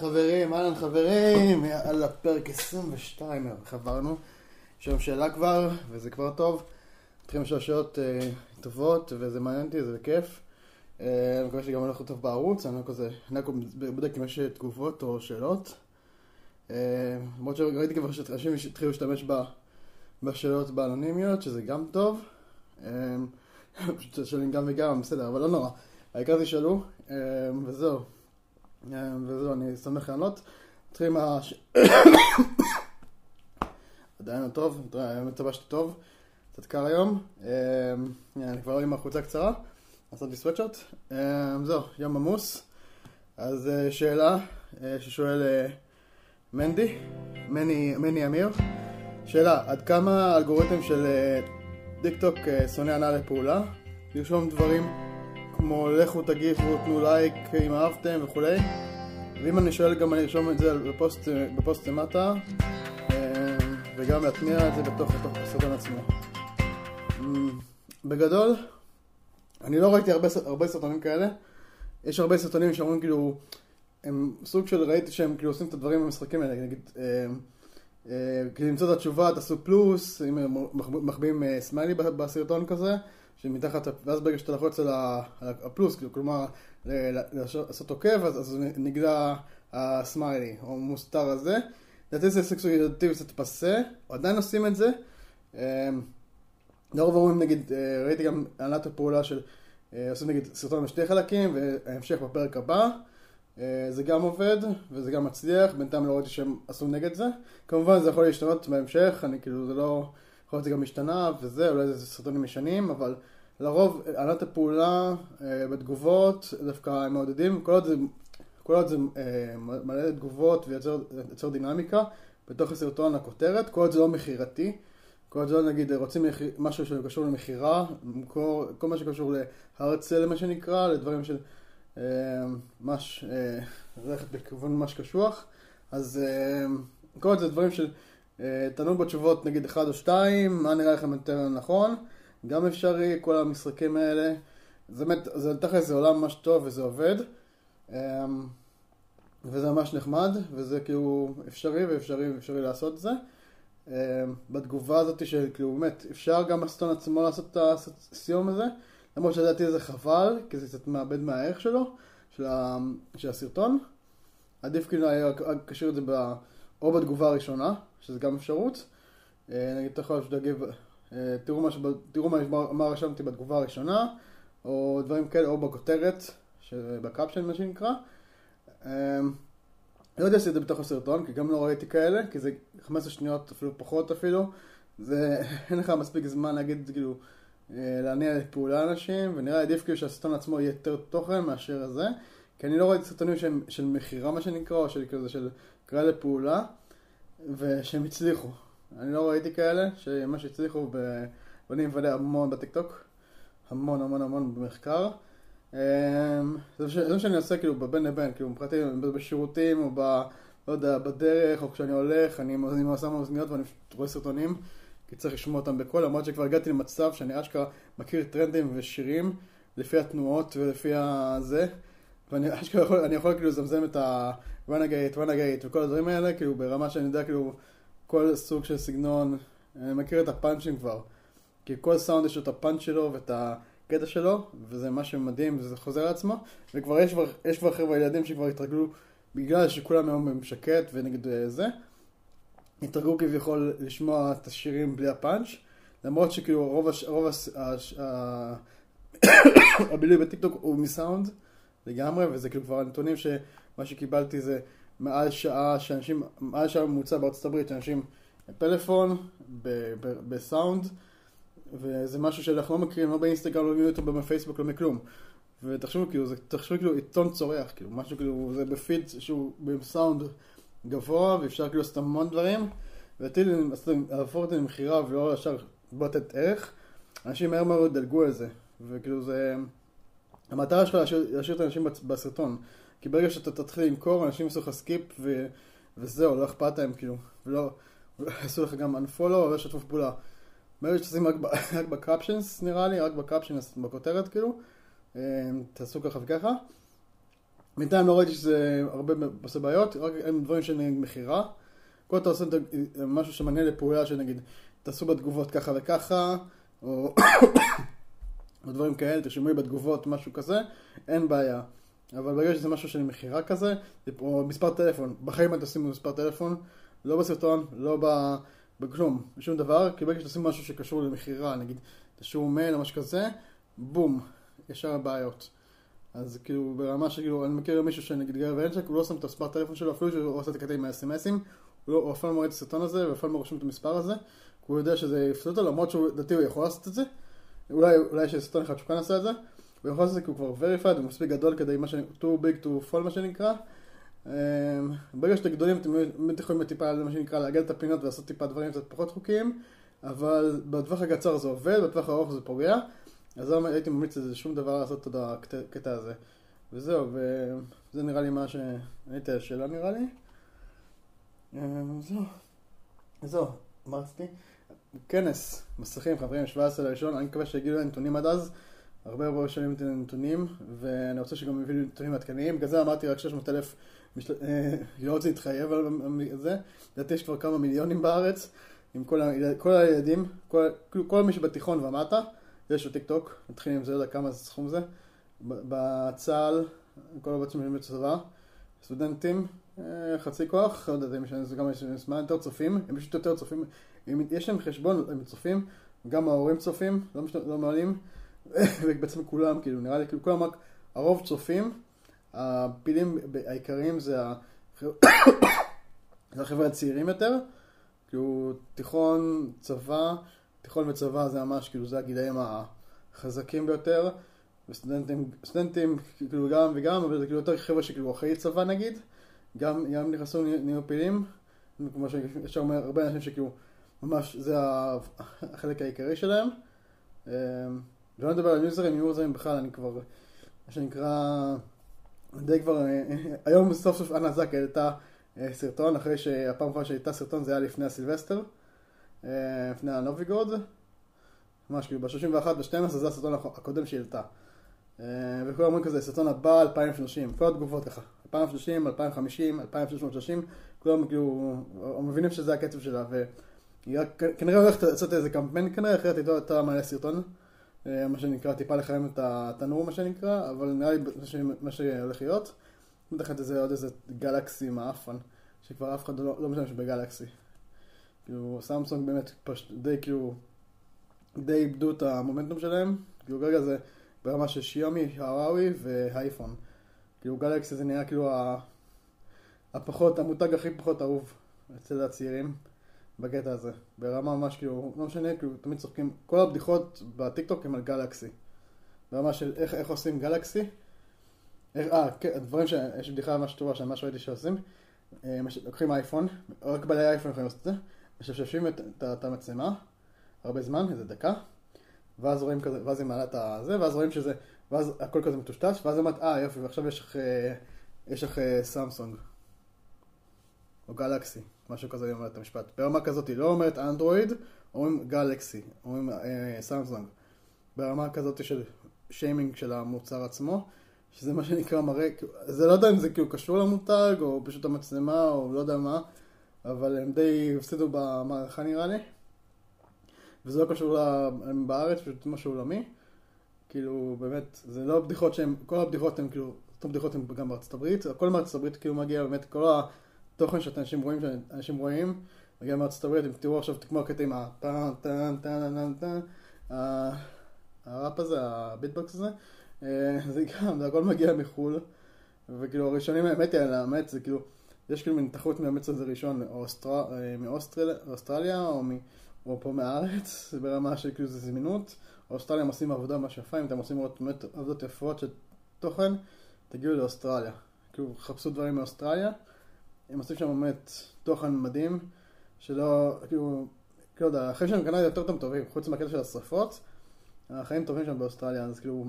חברים, אהלן חברים, על הפרק 22 חברנו. יש היום שאלה כבר, וזה כבר טוב. מתחילים לשאול שאלות אה, טובות, וזה מעניין אותי, זה כיף. אה, אני מקווה שגם הולך טוב בערוץ, אני לא כזה, אני רק בודק אם יש תגובות או שאלות. אה, למרות שראיתי כבר שאנשים התחילו להשתמש ב- בשאלות באנונימיות, שזה גם טוב. אה, פשוט שואלים גם וגם, בסדר, אבל לא נורא. העיקר תשאלו, אה, וזהו. אה, וזהו, אני שמח לענות. נתחיל עם ה... עדיין לא טוב, שאתה טוב. קצת קר היום. אני כבר עם החולצה קצרה. עשיתי סוואטשרט. אה, זהו, יום עמוס. אז אה, שאלה אה, ששואל אה, מנדי, מני אמיר. שאלה, עד כמה האלגוריתם של אה, טיקטוק אה, שונא הנעה לפעולה? לרשום דברים כמו לכו תגיבו, תנו לייק אם אהבתם וכולי. ואם אני שואל גם אני ארשום את זה בפוסט, בפוסט למטה אה, וגם להטמיע את זה בתוך, בתוך הסרטון עצמו. אמ, בגדול, אני לא ראיתי הרבה, הרבה סרטונים כאלה. יש הרבה סרטונים שאומרים כאילו, הם סוג של ראיתי שהם כאילו עושים את הדברים במשחקים האלה, נגיד, אה, אה, כדי למצוא את התשובה תעשו פלוס, אם מחביאים אה, סמיילי בסרטון כזה, שמתחת, ואז ברגע שאתה לוחץ על הפלוס, כאילו, כלומר, לעשות עוקב, אז, נגלה הסמיילי, או המוסתר הזה. לדעתי זה סקסו ידידותי קצת פסה, עדיין עושים את זה. אה, לרוב אומרים נגיד, אה, ראיתי גם הנהלת הפעולה של אה, עושים נגיד סרטון בשתי חלקים והמשך בפרק הבא. אה, זה גם עובד וזה גם מצליח, בינתיים לא ראיתי שהם עשו נגד זה. כמובן זה יכול להשתנות בהמשך, אני כאילו זה לא, יכול להיות זה גם השתנה וזה, אולי זה סרטונים ישנים, אבל לרוב הנהלת הפעולה אה, בתגובות דווקא הם מעודדים, כל עוד זה, כל עוד זה אה, מלא תגובות ויוצר דינמיקה בתוך הסרטון הכותרת, כל עוד זה לא מכירתי. כל עוד נגיד רוצים מחיר, משהו שקשור למכירה, כל מה שקשור להרצל מה שנקרא, לדברים של אה, מש, אה, ללכת בכיוון מש קשוח, אז אה, כל זה דברים של אה, תענו בתשובות נגיד אחד או שתיים, מה נראה לכם יותר נכון, גם אפשרי, כל המשחקים האלה, זה באמת, זה תכל'ס זה עולם ממש טוב וזה עובד, אה, וזה ממש נחמד, וזה כאילו אפשרי ואפשרי ואפשרי לעשות את זה. בתגובה הזאת של כאילו באמת אפשר גם בסרטון עצמו לעשות את הסיום הזה למרות שלדעתי זה חבל כי זה קצת מאבד מהערך שלו של, ה, של הסרטון. עדיף כאילו היה קשור את זה ב, או בתגובה הראשונה שזה גם אפשרות. uh, נגיד אתה יכול להגיב uh, תראו, מה, שבא, תראו מה, מה רשמתי בתגובה הראשונה או דברים כאלה או בכותרת בקפשן מה שנקרא. uh, לא יודע שעשיתי את זה בתוך הסרטון, כי גם לא ראיתי כאלה, כי זה 15 שניות אפילו פחות אפילו. זה, אין לך מספיק זמן להגיד, כאילו, להניע לפעולה אנשים, ונראה עדיף כאילו שהסרטון עצמו יהיה יותר תוכן מאשר זה. כי אני לא ראיתי סרטונים שהם, של מכירה מה שנקרא, או של כזה של קריאה לפעולה, ושהם הצליחו. אני לא ראיתי כאלה, שמה שהצליחו, ב... ואני מוודא המון בטיקטוק, המון המון המון במחקר. זה מה שאני עושה כאילו בבין לבין, כאילו מבחינתי בשירותים או ב... לא יודע, בדרך או כשאני הולך, אני עושה מאוזניות ואני רואה סרטונים כי צריך לשמוע אותם בקול, למרות שכבר הגעתי למצב שאני אשכרה מכיר טרנדים ושירים לפי התנועות ולפי הזה ואני אשכרה יכול, אני יכול כאילו לזמזם את ה-Renegade, Renegade וכל הדברים האלה, כאילו ברמה שאני יודע כאילו כל סוג של סגנון, אני מכיר את הפאנצ'ים כבר. כי כל סאונד יש לו את הפאנץ' שלו ואת ה... קטע שלו, וזה מה שמדהים, וזה חוזר לעצמו, וכבר יש כבר, חבר'ה ילדים שכבר התרגלו, בגלל שכולם היום הם שקט ונגד זה, התרגלו כביכול לשמוע את השירים בלי הפאנץ', למרות שכאילו רוב, הש, רוב הש, הש. הבילוי בטיקטוק הוא מסאונד לגמרי, וזה כאילו כבר הנתונים שמה שקיבלתי זה מעל שעה שאנשים, מעל שעה ממוצע בארצות הברית, שאנשים פלאפון בסאונד, וזה משהו שאנחנו לא מכירים, לא באינסטגרם, לא ביוטיוב, לא בפייסבוק, לא מכלום. ותחשבו כאילו, זה, תחשבו כאילו עיתון צורח, כאילו, משהו כאילו, זה בפיד שהוא בסאונד גבוה, ואפשר כאילו לעשות המון דברים, ולהטיל, להפוך את זה למכירה ולא ישר בוא לתת ערך, אנשים מהר מאוד ידלגו על זה, וכאילו זה, המטרה שלך להשאיר, להשאיר את האנשים בסרטון, כי ברגע שאתה תתחיל למכור, אנשים יעשו לך skip, ו, וזהו, לא אכפת להם, כאילו, ולא, יעשו לך גם unfollow, או לא ישתפו פעולה. ברגע שתשים רק, רק בקפשנס נראה לי, רק בקפשנס בכותרת כאילו, אה, תעשו ככה וככה. בינתיים לא ראיתי שזה הרבה עושה בעיות, רק הם דברים של מכירה. כל אתה עושה משהו שמעניין לפעולה שנגיד, תעשו בתגובות ככה וככה, או, או דברים כאלה, תרשמו בתגובות, משהו כזה, אין בעיה. אבל ברגע שזה משהו של מכירה כזה, או מספר טלפון, בחיים אל תשימו מספר טלפון, לא בסרטון, לא ב... בכלום, בשום דבר, כי ברגע שתשימו משהו שקשור למכירה, נגיד, תשאירו מייל או משהו כזה, בום, ישר הבעיות. אז כאילו ברמה שכאילו אני מכיר מישהו שנגיד גר ואנצ'ק הוא לא שם את הספר טלפון שלו אפילו שהוא עושה את הקטע עם האס.אם.אסים הוא, לא, הוא אף פעם לא את הסרטון הזה ואף פעם לא רושם את המספר הזה כי הוא יודע שזה יפסול אותו למרות שהוא לדעתי הוא יכול לעשות את זה. אולי, אולי יש סרטון אחד שהוא כאן עשה את זה. הוא יכול לעשות את זה כי הוא כבר verified הוא מספיק גדול כדי מה ש... too big to fall מה שנקרא. אמ, ברגע שאתם גדולים אתם יכולים טיפה מה שנקרא לעגל את הפינות ולעשות טיפה דברים קצת פחות חוקיים אבל בטווח הקצר זה עובד, בטווח הארוך זה פוגע אז לא הייתי ממליץ לזה שום דבר לעשות את הקטע הזה. וזהו, וזה נראה לי מה ש... הייתה השאלה נראה לי. אה, זהו. זהו, מה רציתי? כנס, מסכים, חברים, 17 לראשון, אני מקווה שיגידו לי נתונים עד אז. הרבה הרבה שנים את הנתונים, ואני רוצה שגם יביאו נתונים עדכניים. בגלל זה אמרתי רק 600 אלף, אה, לא רוצה להתחייב על זה. לדעתי יש כבר כמה מיליונים בארץ, עם כל הילדים, כל מי שבתיכון ומטה. יש לו טיק טוק, נתחיל עם זה, לא יודע כמה סכום זה. בצה"ל, כל הבצעים שלי בצבא, סטודנטים, אה, חצי כוח, לא יודע אם יש גם זמן יותר צופים, הם פשוט יותר צופים, אם יש להם חשבון, הם צופים, גם ההורים צופים, לא, משת... לא מעלים, ובעצם כולם, כאילו, נראה לי, כאילו, כולם רק, הרוב צופים, הפילים העיקריים זה החבר'ה הצעירים יותר, כאילו, תיכון, צבא, תיכון וצבא זה ממש, כאילו, זה הגילאים החזקים ביותר, וסטודנטים, סטודנטים, כאילו, גם וגם, אבל זה כאילו יותר חבר'ה שכאילו אחרי צבא נגיד, גם, גם נכנסו, נהיו פעילים, כמו שיש הרבה אנשים שכאילו, ממש, זה החלק העיקרי שלהם. אמ, ולא נדבר על יוזרים, יוזרים בכלל, אני כבר, מה שנקרא, די כבר, היום סוף סוף אנה זק העלתה אה, סרטון, אחרי שהפעם האחרונה שהייתה סרטון זה היה לפני הסילבסטר. אה, לפני הנוביגוד, ממש כאילו ב-31 ב-12 זה הסרטון הקודם שהיא העלתה. אה, וכולם אומרים כזה, סרטון הבא 2030, כל התגובות ככה, 2030, 2050, 2330, כולם כאילו מבינים שזה הקצב שלה, והיא כנראה הולכת לעשות איזה קמפיין כנראה, אחרת היא הייתה מעלה סרטון, אה, מה שנקרא, טיפה לחמם את התנור מה שנקרא, אבל נראה לי מה שהולך להיות. בטח איזה עוד איזה גלקסי מעפן, שכבר אף אחד לא, לא משתמש בגלקסי. כאילו, סמסונג באמת פשוט די כאילו, די איבדו את המומנטום שלהם. כאילו, כרגע זה ברמה של שיומי, הוואוי והאייפון. כאילו, גלקסי זה נראה כאילו הפחות, המותג הכי פחות אהוב אצל הצעירים בקטע הזה. ברמה ממש כאילו, לא משנה, כאילו, תמיד צוחקים, כל הבדיחות בטיקטוק הם על גלקסי. ברמה של איך, איך עושים גלקסי. אה, כן, הדברים ש... יש בדיחה ממש טובה שאני ממש ראיתי שעושים. אה, לוקחים אייפון, רק בעלי אייפון יכולים לעשות את זה. משפשפים את, את, את המצלמה הרבה זמן, איזה דקה, ואז רואים כזה, ואז היא מעלה את הזה, ואז רואים שזה, ואז הכל כזה מטושטש, ואז היא אומרת, אה יופי, ועכשיו יש לך, יש לך סמסונג, או גלקסי, משהו כזה היא אומרת את המשפט. ברמה כזאת היא לא אומרת אנדרואיד, אומרים גלקסי, אומרים אה, סמסונג. ברמה כזאת של שיימינג של המוצר עצמו, שזה מה שנקרא מראה, זה לא יודע אם זה כאילו קשור למותג, או פשוט המצלמה, או לא יודע מה. אבל הם די הפסידו במערכה נראה לי. וזה לא קשור להם בארץ, פשוט משהו עולמי. כאילו, באמת, זה לא בדיחות שהם, כל הבדיחות הן כאילו, אותו בדיחות הן גם בארצות הברית, הכל מארצות הברית כאילו מגיע, באמת, כל התוכן שאנשים רואים, שאנשים רואים, מגיע מארצות הברית, אם תראו עכשיו, כמו הקטע עם הטאן, טאן, טאן, טאן, טאן, הראפ הזה, הביטבוקס הזה, אה, זה גם, זה הכל מגיע מחו"ל, וכאילו הראשונים האמת היא, האמת זה כאילו, יש כאילו מין תחרות מאמץ על זה ראשון אה, מאוסטרליה או, מ, או פה מהארץ, זה ברמה של כאילו זה זמינות. אוסטרליה עושים עבודה ממש יפה, אם אתם עושים באמת עבודות יפות של תוכן, תגיעו לאוסטרליה. כאילו, חפשו דברים מאוסטרליה, הם עושים שם באמת תוכן מדהים, שלא, כאילו, כאילו, החיים שלהם כנראה יותר טובים, חוץ מהקטע של השרפות, החיים טובים שם באוסטרליה, אז כאילו,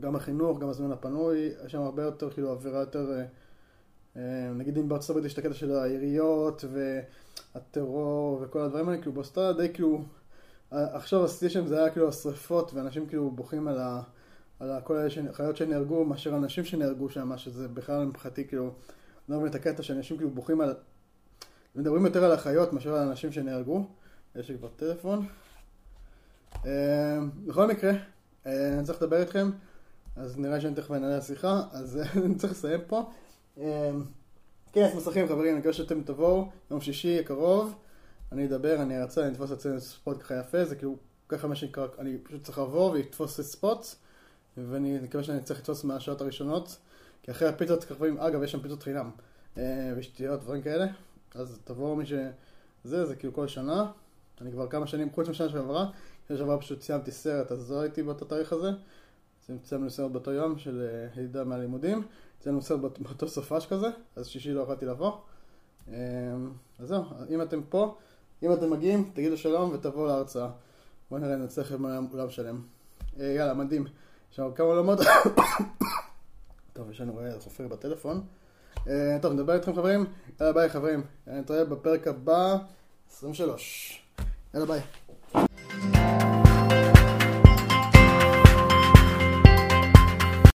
גם החינוך, גם הזמן הפנוי, יש שם הרבה יותר, כאילו, אווירה יותר... אה, נגיד אם בארצות הברית יש את הקטע של היריות והטרור וכל הדברים האלה, כאילו באוסטרליה די כאילו עכשיו הסטישן זה היה כאילו השריפות, ואנשים כאילו בוכים על, ה, על כל החיות שנהרגו, מאשר אנשים שנהרגו שם, שזה בכלל מבחינתי כאילו, לא מבין את הקטע שאנשים כאילו בוכים על, מדברים יותר על החיות מאשר על אנשים שנהרגו. יש לי כבר טלפון. אה, בכל מקרה, אה, אני צריך לדבר איתכם, אז נראה שאני תכף אנהל השיחה, אז אני צריך לסיים פה. כנס מסכים חברים, אני מקווה שאתם תבואו, יום שישי הקרוב, אני אדבר, אני ארצה, אני אתפוס אצלנו ספוט ככה יפה, זה כאילו ככה מה שנקרא, אני פשוט צריך לבוא ולתפוס את ספוט, ואני מקווה שאני צריך לתפוס מהשעות הראשונות, כי אחרי הפיצות חברים, אגב, יש שם פיצות חינם, אה, ושתיות, דברים כאלה, אז תבואו מי שזה, זה כאילו כל שנה, אני כבר כמה שנים, חוץ משנה שעברה, שנה שעברה פשוט סיימתי סרט, אז לא הייתי באותו תאריך הזה, סיימנו סרט באותו יום של אה, ידידה מהלימודים. אצלנו סרט באותו סופש כזה, אז שישי לא יכולתי לבוא. אמ, אז זהו, אם אתם פה, אם אתם מגיעים, תגידו שלום ותבואו להרצאה. בואו נראה, עם אולם שלם. אה, יאללה, מדהים. יש לנו כמה עולמות. טוב, יש לנו חופר בטלפון. אה, טוב, נדבר איתכם חברים. יאללה ביי חברים. נתראה בפרק הבא, 23. יאללה ביי.